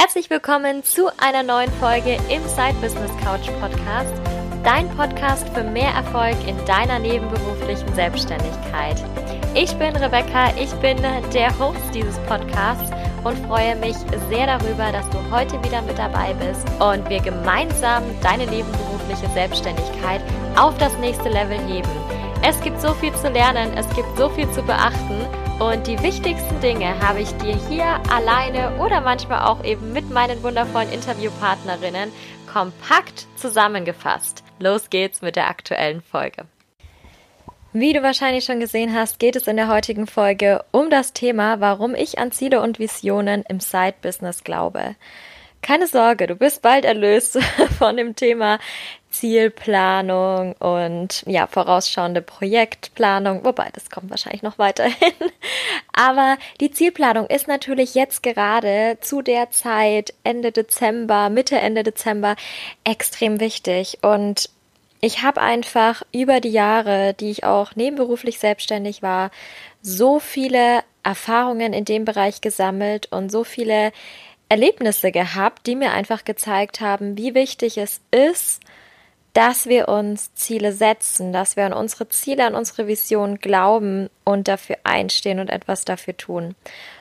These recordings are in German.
Herzlich willkommen zu einer neuen Folge im Side Business Couch Podcast, dein Podcast für mehr Erfolg in deiner nebenberuflichen Selbstständigkeit. Ich bin Rebecca, ich bin der Host dieses Podcasts und freue mich sehr darüber, dass du heute wieder mit dabei bist und wir gemeinsam deine nebenberufliche Selbstständigkeit auf das nächste Level heben. Es gibt so viel zu lernen, es gibt so viel zu beachten und die wichtigsten Dinge habe ich dir hier alleine oder manchmal auch eben mit meinen wundervollen Interviewpartnerinnen kompakt zusammengefasst. Los geht's mit der aktuellen Folge. Wie du wahrscheinlich schon gesehen hast, geht es in der heutigen Folge um das Thema, warum ich an Ziele und Visionen im Side-Business glaube. Keine Sorge, du bist bald erlöst von dem Thema Zielplanung und ja, vorausschauende Projektplanung, wobei das kommt wahrscheinlich noch weiterhin. Aber die Zielplanung ist natürlich jetzt gerade zu der Zeit Ende Dezember, Mitte Ende Dezember extrem wichtig und ich habe einfach über die Jahre, die ich auch nebenberuflich selbstständig war, so viele Erfahrungen in dem Bereich gesammelt und so viele Erlebnisse gehabt, die mir einfach gezeigt haben, wie wichtig es ist, dass wir uns Ziele setzen, dass wir an unsere Ziele, an unsere Vision glauben und dafür einstehen und etwas dafür tun.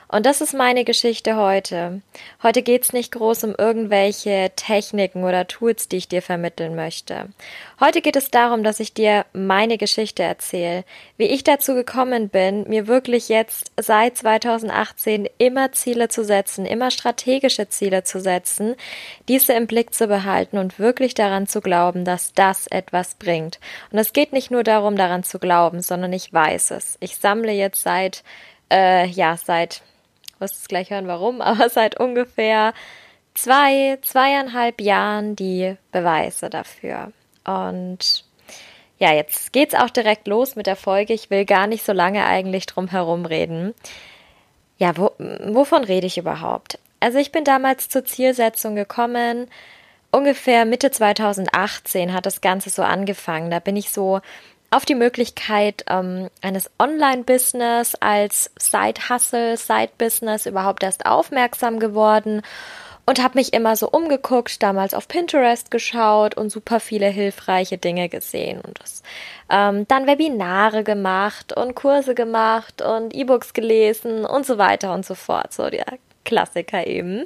Und das ist meine Geschichte heute. Heute geht's nicht groß um irgendwelche Techniken oder Tools, die ich dir vermitteln möchte. Heute geht es darum, dass ich dir meine Geschichte erzähle, wie ich dazu gekommen bin, mir wirklich jetzt seit 2018 immer Ziele zu setzen, immer strategische Ziele zu setzen, diese im Blick zu behalten und wirklich daran zu glauben, dass das etwas bringt. Und es geht nicht nur darum, daran zu glauben, sondern ich weiß es. Ich sammle jetzt seit äh, ja, seit wirst es gleich hören, warum, aber seit ungefähr zwei, zweieinhalb Jahren die Beweise dafür. Und ja, jetzt geht's auch direkt los mit der Folge. Ich will gar nicht so lange eigentlich drum herum reden. Ja, wo, wovon rede ich überhaupt? Also ich bin damals zur Zielsetzung gekommen. Ungefähr Mitte 2018 hat das Ganze so angefangen. Da bin ich so auf die Möglichkeit ähm, eines Online-Business als Side-Hustle, Side-Business überhaupt erst aufmerksam geworden und habe mich immer so umgeguckt, damals auf Pinterest geschaut und super viele hilfreiche Dinge gesehen und das, ähm, dann Webinare gemacht und Kurse gemacht und E-Books gelesen und so weiter und so fort, so der Klassiker eben.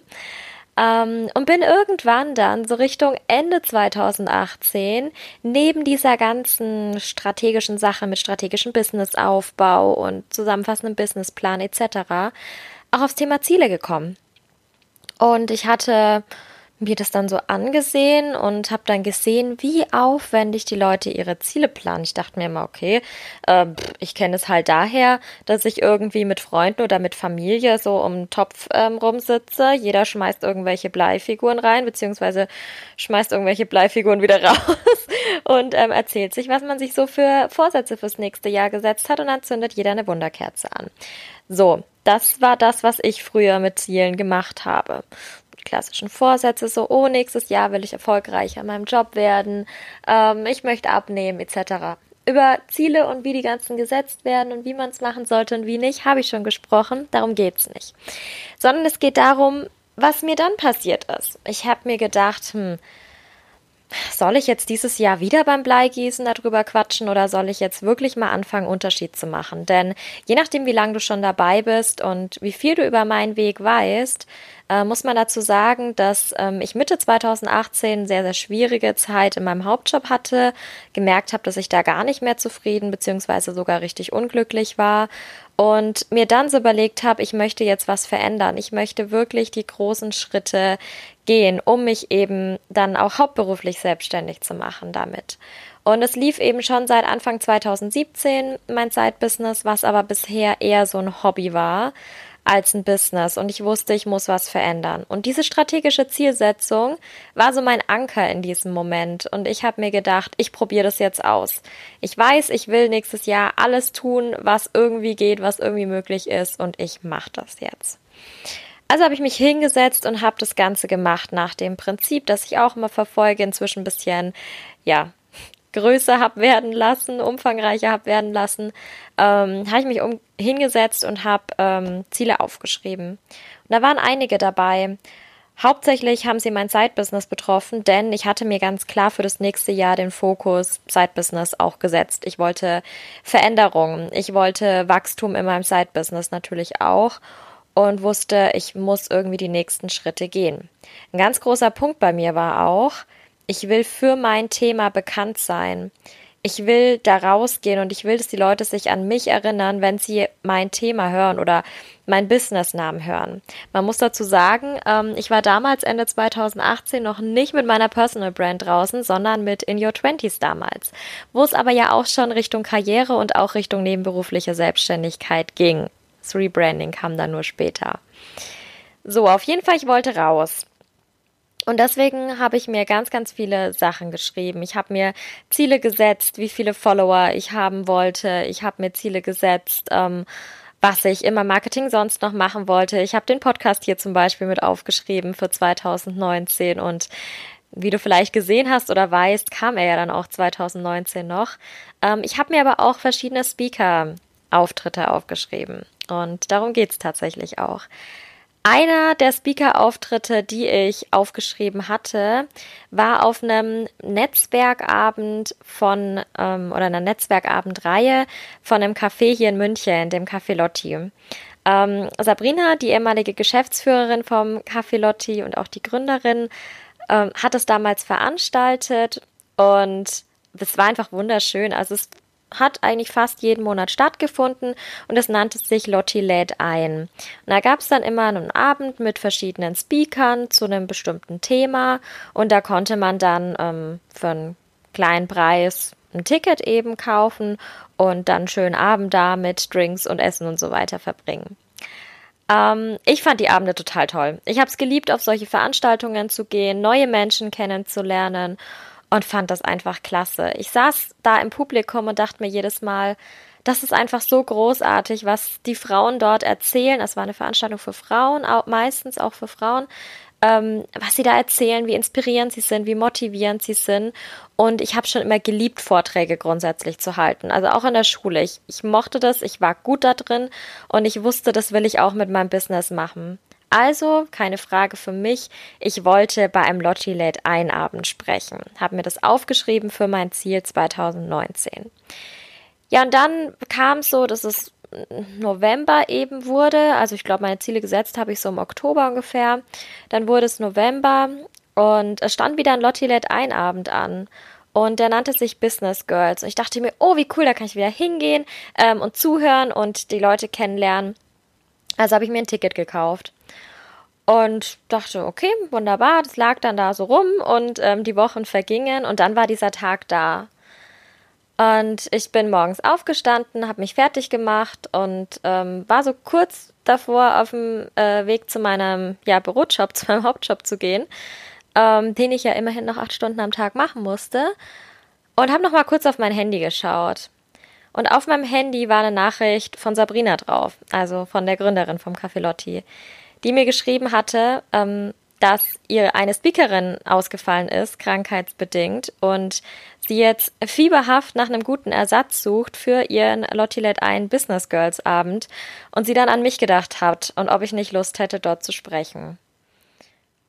Ähm, und bin irgendwann dann so Richtung Ende 2018 neben dieser ganzen strategischen Sache mit strategischem Businessaufbau und zusammenfassendem Businessplan etc. auch aufs Thema Ziele gekommen. Und ich hatte mir das dann so angesehen und habe dann gesehen, wie aufwendig die Leute ihre Ziele planen. Ich dachte mir immer, okay, äh, ich kenne es halt daher, dass ich irgendwie mit Freunden oder mit Familie so um den Topf ähm, rumsitze. Jeder schmeißt irgendwelche Bleifiguren rein, beziehungsweise schmeißt irgendwelche Bleifiguren wieder raus und ähm, erzählt sich, was man sich so für Vorsätze fürs nächste Jahr gesetzt hat und dann zündet jeder eine Wunderkerze an. So, das war das, was ich früher mit Zielen gemacht habe klassischen Vorsätze, so, oh, nächstes Jahr will ich erfolgreicher in meinem Job werden, ähm, ich möchte abnehmen, etc. Über Ziele und wie die ganzen gesetzt werden und wie man es machen sollte und wie nicht, habe ich schon gesprochen, darum geht's nicht. Sondern es geht darum, was mir dann passiert ist. Ich habe mir gedacht, hm, soll ich jetzt dieses Jahr wieder beim Bleigießen darüber quatschen oder soll ich jetzt wirklich mal anfangen, Unterschied zu machen? Denn je nachdem, wie lange du schon dabei bist und wie viel du über meinen Weg weißt, äh, muss man dazu sagen, dass ähm, ich Mitte 2018 sehr, sehr schwierige Zeit in meinem Hauptjob hatte, gemerkt habe, dass ich da gar nicht mehr zufrieden beziehungsweise sogar richtig unglücklich war und mir dann so überlegt habe, ich möchte jetzt was verändern. Ich möchte wirklich die großen Schritte gehen, um mich eben dann auch hauptberuflich selbstständig zu machen damit. Und es lief eben schon seit Anfang 2017 mein Side-Business, was aber bisher eher so ein Hobby war als ein Business und ich wusste, ich muss was verändern. Und diese strategische Zielsetzung war so mein Anker in diesem Moment und ich habe mir gedacht, ich probiere das jetzt aus. Ich weiß, ich will nächstes Jahr alles tun, was irgendwie geht, was irgendwie möglich ist und ich mache das jetzt. Also habe ich mich hingesetzt und habe das Ganze gemacht nach dem Prinzip, das ich auch immer verfolge, inzwischen ein bisschen, ja, größer habe werden lassen, umfangreicher habe werden lassen, ähm, habe ich mich um, hingesetzt und habe ähm, Ziele aufgeschrieben. Und da waren einige dabei. Hauptsächlich haben sie mein Side-Business betroffen, denn ich hatte mir ganz klar für das nächste Jahr den Fokus Side-Business auch gesetzt. Ich wollte Veränderungen, ich wollte Wachstum in meinem Side-Business natürlich auch und wusste, ich muss irgendwie die nächsten Schritte gehen. Ein ganz großer Punkt bei mir war auch, ich will für mein Thema bekannt sein ich will da rausgehen und ich will, dass die Leute sich an mich erinnern, wenn sie mein Thema hören oder mein Businessnamen hören. Man muss dazu sagen, ähm, ich war damals Ende 2018 noch nicht mit meiner Personal Brand draußen, sondern mit In Your Twenties damals, wo es aber ja auch schon Richtung Karriere und auch Richtung nebenberufliche Selbstständigkeit ging. Das Rebranding kam dann nur später. So, auf jeden Fall, ich wollte raus. Und deswegen habe ich mir ganz, ganz viele Sachen geschrieben. Ich habe mir Ziele gesetzt, wie viele Follower ich haben wollte. Ich habe mir Ziele gesetzt, ähm, was ich immer Marketing sonst noch machen wollte. Ich habe den Podcast hier zum Beispiel mit aufgeschrieben für 2019 und wie du vielleicht gesehen hast oder weißt, kam er ja dann auch 2019 noch. Ähm, ich habe mir aber auch verschiedene Speaker-Auftritte aufgeschrieben und darum geht's tatsächlich auch. Einer der Speaker-Auftritte, die ich aufgeschrieben hatte, war auf einem Netzwerkabend von ähm, oder einer Netzwerkabendreihe von einem Café hier in München, dem Café Lotti. Ähm, Sabrina, die ehemalige Geschäftsführerin vom Café Lotti und auch die Gründerin, ähm, hat es damals veranstaltet und es war einfach wunderschön. Also es hat eigentlich fast jeden Monat stattgefunden und es nannte sich Lotti lädt ein. Und da gab es dann immer einen Abend mit verschiedenen Speakern zu einem bestimmten Thema und da konnte man dann ähm, für einen kleinen Preis ein Ticket eben kaufen und dann schönen Abend da mit Drinks und Essen und so weiter verbringen. Ähm, ich fand die Abende total toll. Ich habe es geliebt, auf solche Veranstaltungen zu gehen, neue Menschen kennenzulernen und fand das einfach klasse. Ich saß da im Publikum und dachte mir jedes Mal, das ist einfach so großartig, was die Frauen dort erzählen. Es war eine Veranstaltung für Frauen, auch meistens auch für Frauen, ähm, was sie da erzählen, wie inspirierend sie sind, wie motivierend sie sind. Und ich habe schon immer geliebt, Vorträge grundsätzlich zu halten. Also auch in der Schule. Ich, ich mochte das, ich war gut da drin und ich wusste, das will ich auch mit meinem Business machen. Also, keine Frage für mich, ich wollte bei einem Lotti Late ein Abend sprechen. Habe mir das aufgeschrieben für mein Ziel 2019. Ja, und dann kam es so, dass es November eben wurde. Also ich glaube, meine Ziele gesetzt habe ich so im Oktober ungefähr. Dann wurde es November und es stand wieder ein Lotti Late ein Abend an. Und der nannte sich Business Girls. Und ich dachte mir, oh, wie cool, da kann ich wieder hingehen ähm, und zuhören und die Leute kennenlernen. Also habe ich mir ein Ticket gekauft. Und dachte, okay, wunderbar, das lag dann da so rum und ähm, die Wochen vergingen und dann war dieser Tag da. Und ich bin morgens aufgestanden, habe mich fertig gemacht und ähm, war so kurz davor, auf dem äh, Weg zu meinem ja, Bürojob, zu meinem Hauptjob zu gehen, ähm, den ich ja immerhin noch acht Stunden am Tag machen musste. Und habe noch mal kurz auf mein Handy geschaut. Und auf meinem Handy war eine Nachricht von Sabrina drauf, also von der Gründerin vom Café Lotti die mir geschrieben hatte, ähm, dass ihr eine Speakerin ausgefallen ist, krankheitsbedingt, und sie jetzt fieberhaft nach einem guten Ersatz sucht für ihren Lottilet ein Business Girls Abend und sie dann an mich gedacht hat und ob ich nicht Lust hätte, dort zu sprechen.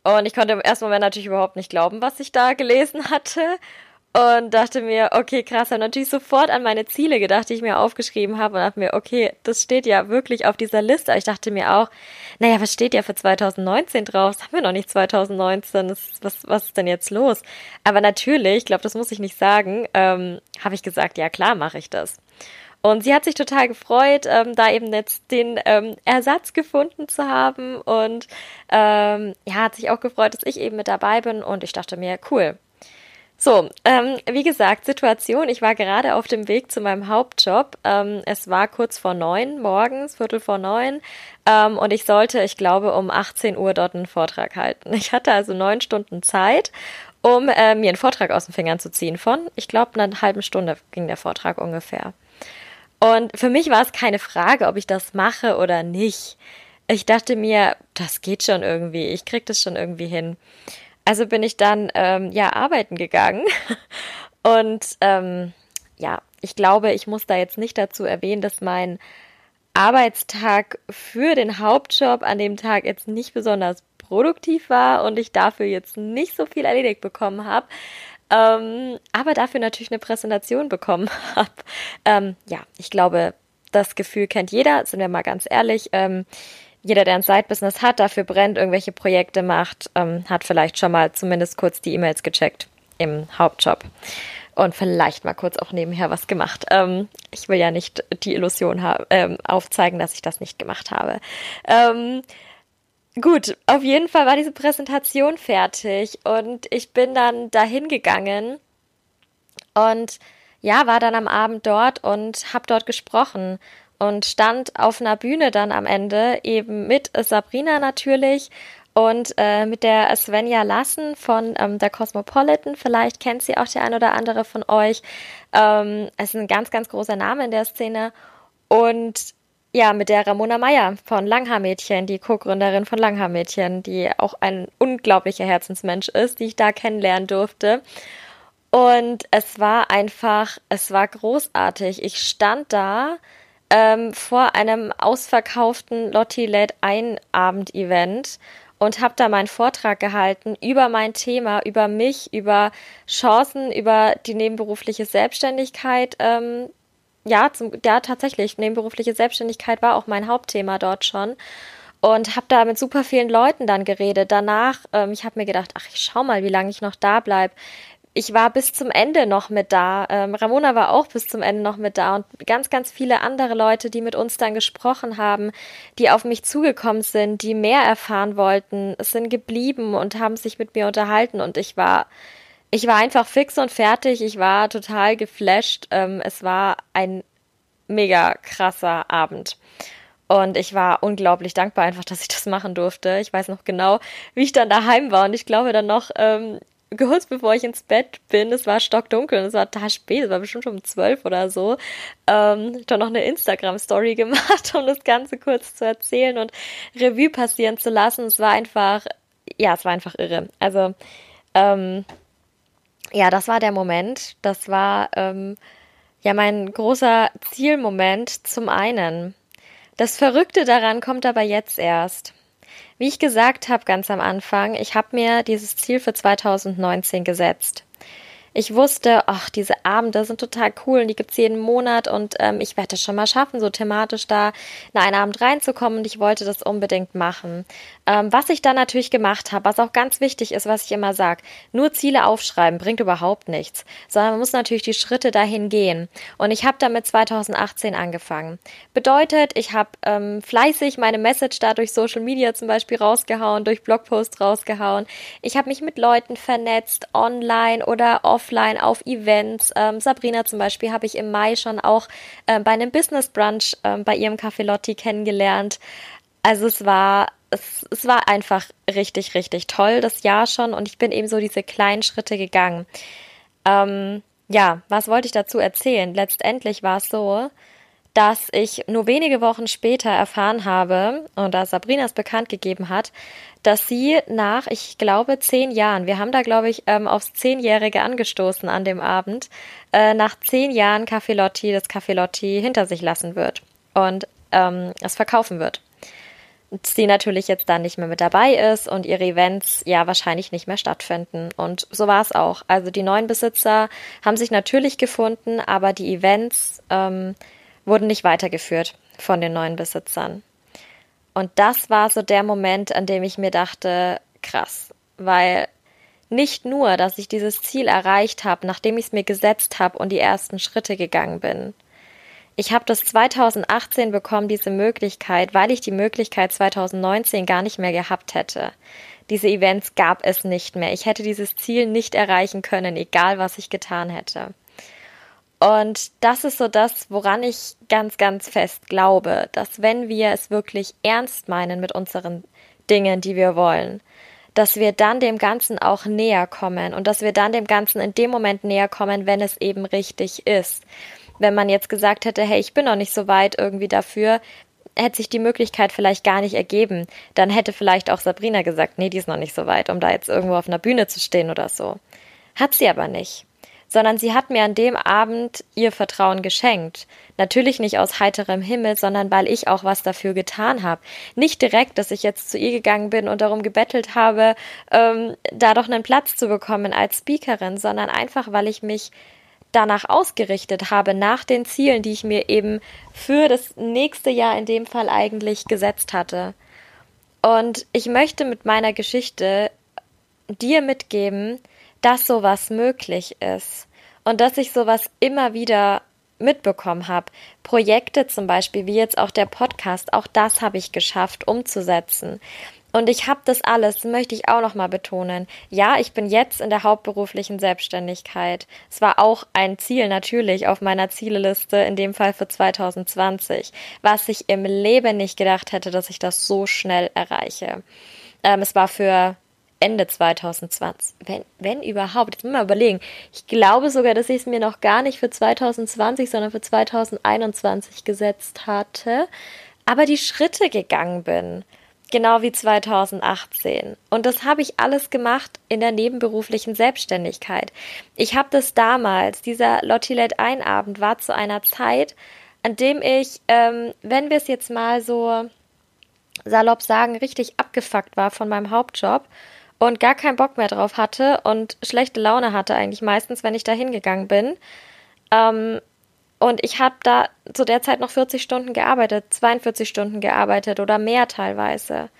Und ich konnte im ersten Moment natürlich überhaupt nicht glauben, was ich da gelesen hatte und dachte mir, okay, krass, habe natürlich sofort an meine Ziele gedacht, die ich mir aufgeschrieben habe und dachte mir, okay, das steht ja wirklich auf dieser Liste. Aber ich dachte mir auch, naja, was steht ja für 2019 drauf? Das haben wir noch nicht 2019. Das, was, was ist denn jetzt los? Aber natürlich, ich glaube, das muss ich nicht sagen, ähm, habe ich gesagt, ja klar, mache ich das. Und sie hat sich total gefreut, ähm, da eben jetzt den ähm, Ersatz gefunden zu haben und ähm, ja, hat sich auch gefreut, dass ich eben mit dabei bin und ich dachte mir, cool, so, ähm, wie gesagt, Situation. Ich war gerade auf dem Weg zu meinem Hauptjob. Ähm, es war kurz vor neun morgens, Viertel vor neun. Ähm, und ich sollte, ich glaube, um 18 Uhr dort einen Vortrag halten. Ich hatte also neun Stunden Zeit, um äh, mir einen Vortrag aus den Fingern zu ziehen. Von, ich glaube, einer halben Stunde ging der Vortrag ungefähr. Und für mich war es keine Frage, ob ich das mache oder nicht. Ich dachte mir, das geht schon irgendwie. Ich krieg das schon irgendwie hin. Also bin ich dann ähm, ja arbeiten gegangen und ähm, ja, ich glaube, ich muss da jetzt nicht dazu erwähnen, dass mein Arbeitstag für den Hauptjob an dem Tag jetzt nicht besonders produktiv war und ich dafür jetzt nicht so viel erledigt bekommen habe. Ähm, aber dafür natürlich eine Präsentation bekommen habe. Ähm, ja, ich glaube, das Gefühl kennt jeder, sind wir mal ganz ehrlich. Ähm, jeder, der ein Side-Business hat, dafür brennt, irgendwelche Projekte macht, ähm, hat vielleicht schon mal zumindest kurz die E-Mails gecheckt im Hauptjob und vielleicht mal kurz auch nebenher was gemacht. Ähm, ich will ja nicht die Illusion ähm, aufzeigen, dass ich das nicht gemacht habe. Ähm, gut, auf jeden Fall war diese Präsentation fertig und ich bin dann dahin gegangen und ja, war dann am Abend dort und habe dort gesprochen und stand auf einer Bühne dann am Ende eben mit Sabrina natürlich und äh, mit der Svenja Lassen von ähm, der Cosmopolitan, vielleicht kennt sie auch der ein oder andere von euch. Ähm, es ist ein ganz, ganz großer Name in der Szene. Und ja, mit der Ramona Meyer von Langhaarmädchen, die Co-Gründerin von Langhaarmädchen, die auch ein unglaublicher Herzensmensch ist, die ich da kennenlernen durfte. Und es war einfach, es war großartig. Ich stand da ähm, vor einem ausverkauften Lotti Late Ein Abend Event und habe da meinen Vortrag gehalten über mein Thema, über mich, über Chancen, über die nebenberufliche Selbstständigkeit. Ähm, ja, zum, ja, tatsächlich, nebenberufliche Selbstständigkeit war auch mein Hauptthema dort schon. Und habe da mit super vielen Leuten dann geredet. Danach, ähm, ich habe mir gedacht, ach, ich schau mal, wie lange ich noch da bleib ich war bis zum Ende noch mit da. Ähm, Ramona war auch bis zum Ende noch mit da und ganz, ganz viele andere Leute, die mit uns dann gesprochen haben, die auf mich zugekommen sind, die mehr erfahren wollten, sind geblieben und haben sich mit mir unterhalten und ich war, ich war einfach fix und fertig. Ich war total geflasht. Ähm, es war ein mega krasser Abend. Und ich war unglaublich dankbar einfach, dass ich das machen durfte. Ich weiß noch genau, wie ich dann daheim war. Und ich glaube dann noch, ähm, kurz bevor ich ins Bett bin, es war stockdunkel und es war total spät, es war bestimmt schon um zwölf oder so, ähm, dann noch eine Instagram-Story gemacht, um das Ganze kurz zu erzählen und Revue passieren zu lassen. Es war einfach, ja, es war einfach irre. Also, ähm, ja, das war der Moment. Das war, ähm, ja, mein großer Zielmoment zum einen. Das Verrückte daran kommt aber jetzt erst. Wie ich gesagt habe ganz am Anfang, ich habe mir dieses Ziel für 2019 gesetzt ich wusste, ach, diese Abende sind total cool und die gibt's jeden Monat und ähm, ich werde es schon mal schaffen, so thematisch da in einen Abend reinzukommen und ich wollte das unbedingt machen. Ähm, was ich dann natürlich gemacht habe, was auch ganz wichtig ist, was ich immer sage, nur Ziele aufschreiben bringt überhaupt nichts, sondern man muss natürlich die Schritte dahin gehen. Und ich habe damit 2018 angefangen. Bedeutet, ich habe ähm, fleißig meine Message da durch Social Media zum Beispiel rausgehauen, durch Blogposts rausgehauen. Ich habe mich mit Leuten vernetzt, online oder offline offline auf Events. Ähm, Sabrina zum Beispiel habe ich im Mai schon auch äh, bei einem Business Brunch äh, bei ihrem Café Lotti kennengelernt. Also es war es, es war einfach richtig, richtig toll, das Jahr schon. Und ich bin eben so diese kleinen Schritte gegangen. Ähm, ja, was wollte ich dazu erzählen? Letztendlich war es so, dass ich nur wenige Wochen später erfahren habe, und da Sabrina es bekannt gegeben hat, dass sie nach, ich glaube, zehn Jahren, wir haben da, glaube ich, ähm, aufs Zehnjährige angestoßen an dem Abend, äh, nach zehn Jahren Café Lotti das Café Lotti hinter sich lassen wird und ähm, es verkaufen wird. Sie natürlich jetzt dann nicht mehr mit dabei ist und ihre Events ja wahrscheinlich nicht mehr stattfinden. Und so war es auch. Also die neuen Besitzer haben sich natürlich gefunden, aber die Events ähm, wurden nicht weitergeführt von den neuen Besitzern. Und das war so der Moment, an dem ich mir dachte, krass, weil nicht nur, dass ich dieses Ziel erreicht habe, nachdem ich es mir gesetzt habe und die ersten Schritte gegangen bin. Ich habe das 2018 bekommen, diese Möglichkeit, weil ich die Möglichkeit 2019 gar nicht mehr gehabt hätte. Diese Events gab es nicht mehr. Ich hätte dieses Ziel nicht erreichen können, egal was ich getan hätte. Und das ist so das, woran ich ganz, ganz fest glaube, dass wenn wir es wirklich ernst meinen mit unseren Dingen, die wir wollen, dass wir dann dem Ganzen auch näher kommen und dass wir dann dem Ganzen in dem Moment näher kommen, wenn es eben richtig ist. Wenn man jetzt gesagt hätte, hey, ich bin noch nicht so weit irgendwie dafür, hätte sich die Möglichkeit vielleicht gar nicht ergeben. Dann hätte vielleicht auch Sabrina gesagt, nee, die ist noch nicht so weit, um da jetzt irgendwo auf einer Bühne zu stehen oder so. Hat sie aber nicht sondern sie hat mir an dem Abend ihr Vertrauen geschenkt. Natürlich nicht aus heiterem Himmel, sondern weil ich auch was dafür getan habe. Nicht direkt, dass ich jetzt zu ihr gegangen bin und darum gebettelt habe, ähm, da doch einen Platz zu bekommen als Speakerin, sondern einfach, weil ich mich danach ausgerichtet habe, nach den Zielen, die ich mir eben für das nächste Jahr in dem Fall eigentlich gesetzt hatte. Und ich möchte mit meiner Geschichte dir mitgeben, dass sowas möglich ist und dass ich sowas immer wieder mitbekommen habe. Projekte zum Beispiel, wie jetzt auch der Podcast, auch das habe ich geschafft umzusetzen. Und ich habe das alles, möchte ich auch nochmal betonen. Ja, ich bin jetzt in der hauptberuflichen Selbstständigkeit. Es war auch ein Ziel natürlich auf meiner Zieleliste, in dem Fall für 2020, was ich im Leben nicht gedacht hätte, dass ich das so schnell erreiche. Ähm, es war für Ende 2020. Wenn, wenn überhaupt. Jetzt muss man überlegen. Ich glaube sogar, dass ich es mir noch gar nicht für 2020, sondern für 2021 gesetzt hatte. Aber die Schritte gegangen bin. Genau wie 2018. Und das habe ich alles gemacht in der nebenberuflichen Selbstständigkeit. Ich habe das damals, dieser Lottilet Einabend war zu einer Zeit, an dem ich, ähm, wenn wir es jetzt mal so salopp sagen, richtig abgefuckt war von meinem Hauptjob und gar keinen Bock mehr drauf hatte und schlechte Laune hatte eigentlich meistens, wenn ich da hingegangen bin. Ähm, und ich habe da zu der Zeit noch 40 Stunden gearbeitet, 42 Stunden gearbeitet oder mehr teilweise.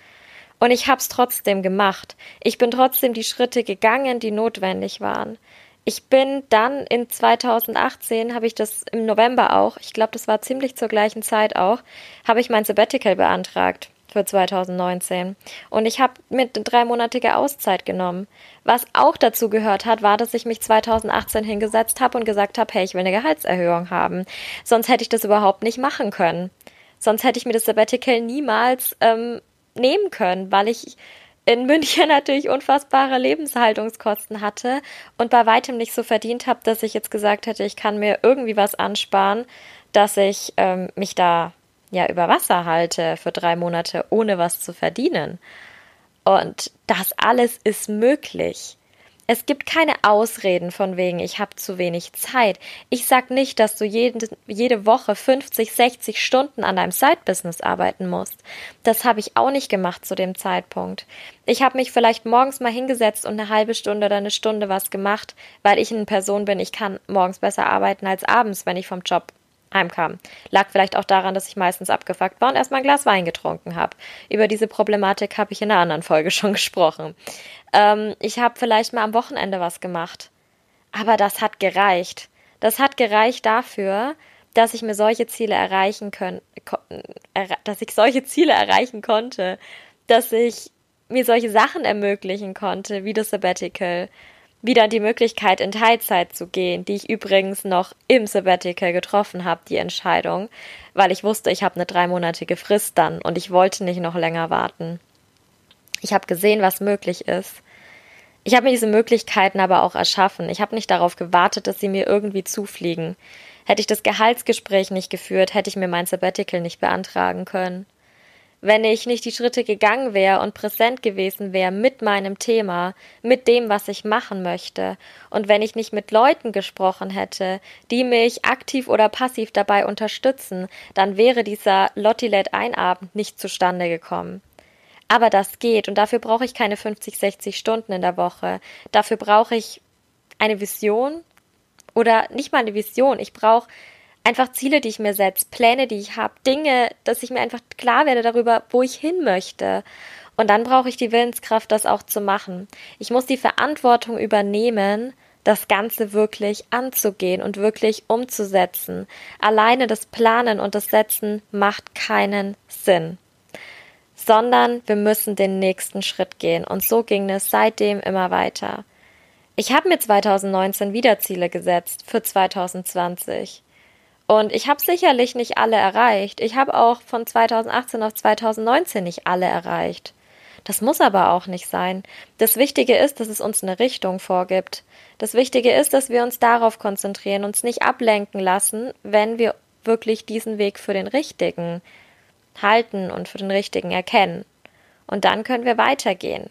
Und ich habe es trotzdem gemacht. Ich bin trotzdem die Schritte gegangen, die notwendig waren. Ich bin dann in 2018, habe ich das im November auch, ich glaube, das war ziemlich zur gleichen Zeit auch, habe ich mein Sabbatical beantragt für 2019. Und ich habe mir eine dreimonatige Auszeit genommen. Was auch dazu gehört hat, war, dass ich mich 2018 hingesetzt habe und gesagt habe, hey, ich will eine Gehaltserhöhung haben. Sonst hätte ich das überhaupt nicht machen können. Sonst hätte ich mir das Sabbatical niemals ähm, nehmen können, weil ich in München natürlich unfassbare Lebenshaltungskosten hatte und bei weitem nicht so verdient habe, dass ich jetzt gesagt hätte, ich kann mir irgendwie was ansparen, dass ich ähm, mich da ja über Wasser halte für drei Monate, ohne was zu verdienen. Und das alles ist möglich. Es gibt keine Ausreden von wegen, ich habe zu wenig Zeit. Ich sag nicht, dass du jede, jede Woche 50, 60 Stunden an deinem Side-Business arbeiten musst. Das habe ich auch nicht gemacht zu dem Zeitpunkt. Ich habe mich vielleicht morgens mal hingesetzt und eine halbe Stunde oder eine Stunde was gemacht, weil ich eine Person bin, ich kann morgens besser arbeiten als abends, wenn ich vom Job heimkam. Lag vielleicht auch daran, dass ich meistens abgefuckt war und erstmal ein Glas Wein getrunken habe. Über diese Problematik habe ich in einer anderen Folge schon gesprochen. Ähm, ich habe vielleicht mal am Wochenende was gemacht. Aber das hat gereicht. Das hat gereicht dafür, dass ich mir solche Ziele erreichen können, dass ich solche Ziele erreichen konnte, dass ich mir solche Sachen ermöglichen konnte, wie das Sabbatical, wieder die Möglichkeit, in Teilzeit zu gehen, die ich übrigens noch im Sabbatical getroffen habe, die Entscheidung, weil ich wusste, ich habe eine dreimonatige Frist dann und ich wollte nicht noch länger warten. Ich habe gesehen, was möglich ist. Ich habe mir diese Möglichkeiten aber auch erschaffen. Ich habe nicht darauf gewartet, dass sie mir irgendwie zufliegen. Hätte ich das Gehaltsgespräch nicht geführt, hätte ich mir mein Sabbatical nicht beantragen können wenn ich nicht die Schritte gegangen wäre und präsent gewesen wäre mit meinem Thema, mit dem, was ich machen möchte, und wenn ich nicht mit Leuten gesprochen hätte, die mich aktiv oder passiv dabei unterstützen, dann wäre dieser Lottilet Einabend nicht zustande gekommen. Aber das geht und dafür brauche ich keine 50, 60 Stunden in der Woche. Dafür brauche ich eine Vision oder nicht mal eine Vision. Ich brauche einfach Ziele, die ich mir setze, Pläne, die ich habe, Dinge, dass ich mir einfach klar werde darüber, wo ich hin möchte. Und dann brauche ich die Willenskraft, das auch zu machen. Ich muss die Verantwortung übernehmen, das Ganze wirklich anzugehen und wirklich umzusetzen. Alleine das Planen und das Setzen macht keinen Sinn. Sondern wir müssen den nächsten Schritt gehen. Und so ging es seitdem immer weiter. Ich habe mir 2019 wieder Ziele gesetzt für 2020. Und ich habe sicherlich nicht alle erreicht. Ich habe auch von 2018 auf 2019 nicht alle erreicht. Das muss aber auch nicht sein. Das Wichtige ist, dass es uns eine Richtung vorgibt. Das Wichtige ist, dass wir uns darauf konzentrieren, uns nicht ablenken lassen, wenn wir wirklich diesen Weg für den richtigen halten und für den richtigen erkennen. Und dann können wir weitergehen.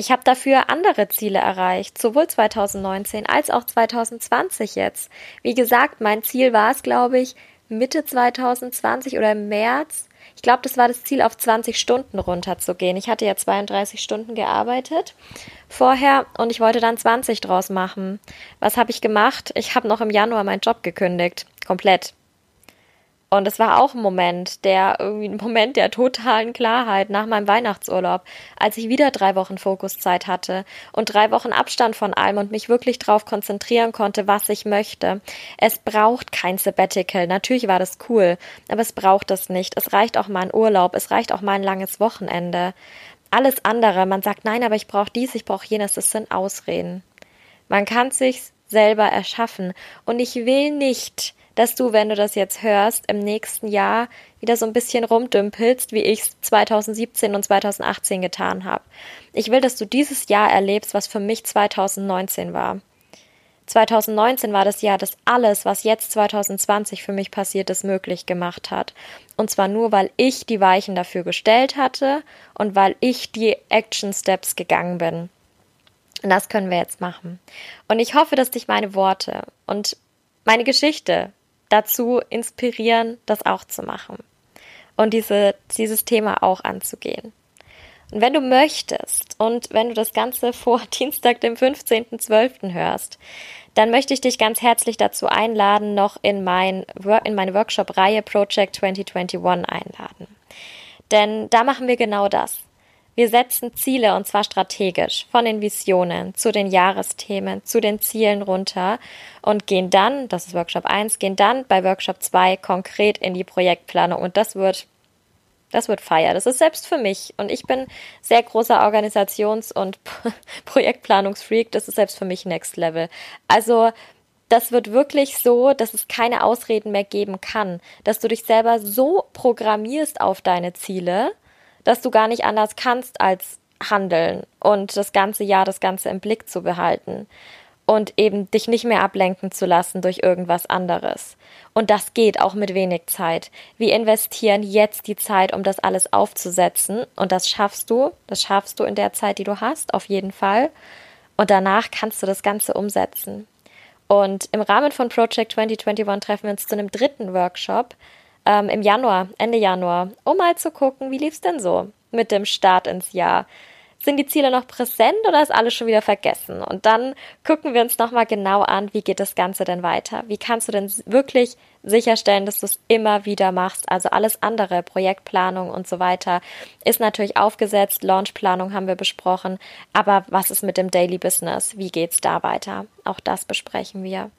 Ich habe dafür andere Ziele erreicht, sowohl 2019 als auch 2020 jetzt. Wie gesagt, mein Ziel war es, glaube ich, Mitte 2020 oder im März. Ich glaube, das war das Ziel, auf 20 Stunden runterzugehen. Ich hatte ja 32 Stunden gearbeitet vorher und ich wollte dann 20 draus machen. Was habe ich gemacht? Ich habe noch im Januar meinen Job gekündigt. Komplett. Und es war auch ein Moment, der irgendwie ein Moment der totalen Klarheit nach meinem Weihnachtsurlaub, als ich wieder drei Wochen Fokuszeit hatte und drei Wochen Abstand von allem und mich wirklich darauf konzentrieren konnte, was ich möchte. Es braucht kein Sabbatical. Natürlich war das cool, aber es braucht es nicht. Es reicht auch mal ein Urlaub, es reicht auch mal ein langes Wochenende. Alles andere, man sagt, nein, aber ich brauche dies, ich brauche jenes, das sind Ausreden. Man kann sich selber erschaffen. Und ich will nicht, dass du, wenn du das jetzt hörst, im nächsten Jahr wieder so ein bisschen rumdümpelst, wie ich es 2017 und 2018 getan habe. Ich will, dass du dieses Jahr erlebst, was für mich 2019 war. 2019 war das Jahr, das alles, was jetzt 2020 für mich passiert ist, möglich gemacht hat. Und zwar nur, weil ich die Weichen dafür gestellt hatte und weil ich die Action Steps gegangen bin. Und das können wir jetzt machen. Und ich hoffe, dass dich meine Worte und meine Geschichte dazu inspirieren, das auch zu machen und diese, dieses Thema auch anzugehen. Und wenn du möchtest und wenn du das Ganze vor Dienstag, dem 15.12. hörst, dann möchte ich dich ganz herzlich dazu einladen, noch in, mein, in meine Workshop-Reihe Project 2021 einladen. Denn da machen wir genau das. Wir setzen Ziele und zwar strategisch von den Visionen zu den Jahresthemen, zu den Zielen runter und gehen dann, das ist Workshop 1, gehen dann bei Workshop 2 konkret in die Projektplanung und das wird das wird Feier. Das ist selbst für mich. Und ich bin sehr großer Organisations- und Projektplanungsfreak. Das ist selbst für mich Next Level. Also, das wird wirklich so, dass es keine Ausreden mehr geben kann. Dass du dich selber so programmierst auf deine Ziele, dass du gar nicht anders kannst als handeln und das ganze Jahr das Ganze im Blick zu behalten und eben dich nicht mehr ablenken zu lassen durch irgendwas anderes. Und das geht auch mit wenig Zeit. Wir investieren jetzt die Zeit, um das alles aufzusetzen und das schaffst du, das schaffst du in der Zeit, die du hast, auf jeden Fall. Und danach kannst du das Ganze umsetzen. Und im Rahmen von Project 2021 treffen wir uns zu einem dritten Workshop, ähm, im Januar, Ende Januar, um mal zu gucken, wie lief es denn so mit dem Start ins Jahr? Sind die Ziele noch präsent oder ist alles schon wieder vergessen? Und dann gucken wir uns nochmal genau an, wie geht das Ganze denn weiter? Wie kannst du denn wirklich sicherstellen, dass du es immer wieder machst? Also alles andere, Projektplanung und so weiter, ist natürlich aufgesetzt. Launchplanung haben wir besprochen. Aber was ist mit dem Daily Business? Wie geht's da weiter? Auch das besprechen wir.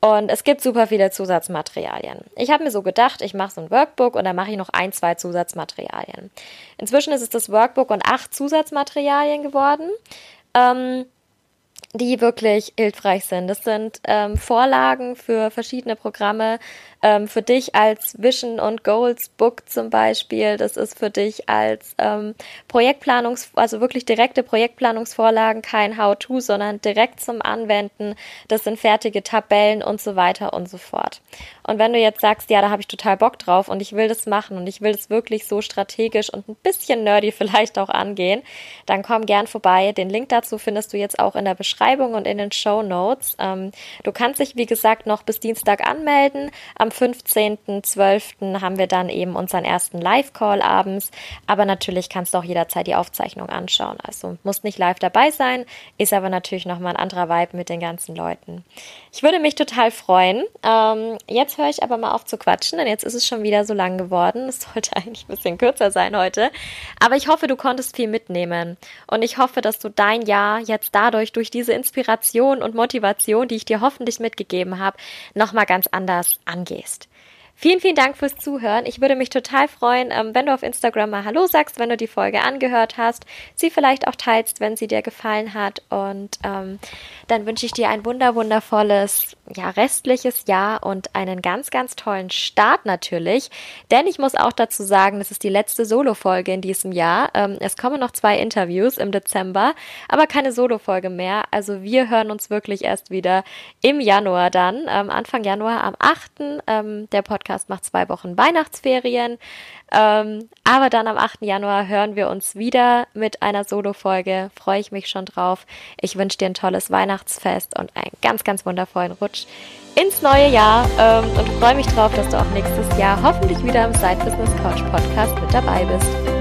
Und es gibt super viele Zusatzmaterialien. Ich habe mir so gedacht, ich mache so ein Workbook und dann mache ich noch ein, zwei Zusatzmaterialien. Inzwischen ist es das Workbook und acht Zusatzmaterialien geworden. Ähm, die wirklich hilfreich sind. Das sind ähm, Vorlagen für verschiedene Programme, ähm, für dich als Vision und Goals Book zum Beispiel. Das ist für dich als ähm, Projektplanungs, also wirklich direkte Projektplanungsvorlagen, kein How-to, sondern direkt zum Anwenden. Das sind fertige Tabellen und so weiter und so fort. Und wenn du jetzt sagst, ja, da habe ich total Bock drauf und ich will das machen und ich will das wirklich so strategisch und ein bisschen nerdy vielleicht auch angehen, dann komm gern vorbei. Den Link dazu findest du jetzt auch in der Beschreibung und in den Show Notes. Ähm, du kannst dich, wie gesagt, noch bis Dienstag anmelden. Am 15.12. haben wir dann eben unseren ersten Live-Call abends. Aber natürlich kannst du auch jederzeit die Aufzeichnung anschauen. Also musst nicht live dabei sein, ist aber natürlich nochmal ein anderer Vibe mit den ganzen Leuten. Ich würde mich total freuen. Ähm, jetzt höre ich aber mal auf zu quatschen, denn jetzt ist es schon wieder so lang geworden. Es sollte eigentlich ein bisschen kürzer sein heute. Aber ich hoffe, du konntest viel mitnehmen. Und ich hoffe, dass du dein Jahr jetzt dadurch, durch diese Inspiration und Motivation, die ich dir hoffentlich mitgegeben habe, nochmal ganz anders angehst. best. Vielen, vielen Dank fürs Zuhören. Ich würde mich total freuen, ähm, wenn du auf Instagram mal Hallo sagst, wenn du die Folge angehört hast, sie vielleicht auch teilst, wenn sie dir gefallen hat. Und ähm, dann wünsche ich dir ein wunder, wundervolles, ja, restliches Jahr und einen ganz, ganz tollen Start natürlich. Denn ich muss auch dazu sagen, das ist die letzte Solo-Folge in diesem Jahr. Ähm, es kommen noch zwei Interviews im Dezember, aber keine Solo-Folge mehr. Also wir hören uns wirklich erst wieder im Januar dann, ähm, Anfang Januar am 8. Ähm, der Podcast Podcast macht zwei Wochen Weihnachtsferien. Ähm, aber dann am 8. Januar hören wir uns wieder mit einer Solo-Folge. Freue ich mich schon drauf. Ich wünsche dir ein tolles Weihnachtsfest und einen ganz, ganz wundervollen Rutsch ins neue Jahr ähm, und freue mich drauf, dass du auch nächstes Jahr hoffentlich wieder im Side Business Couch Podcast mit dabei bist.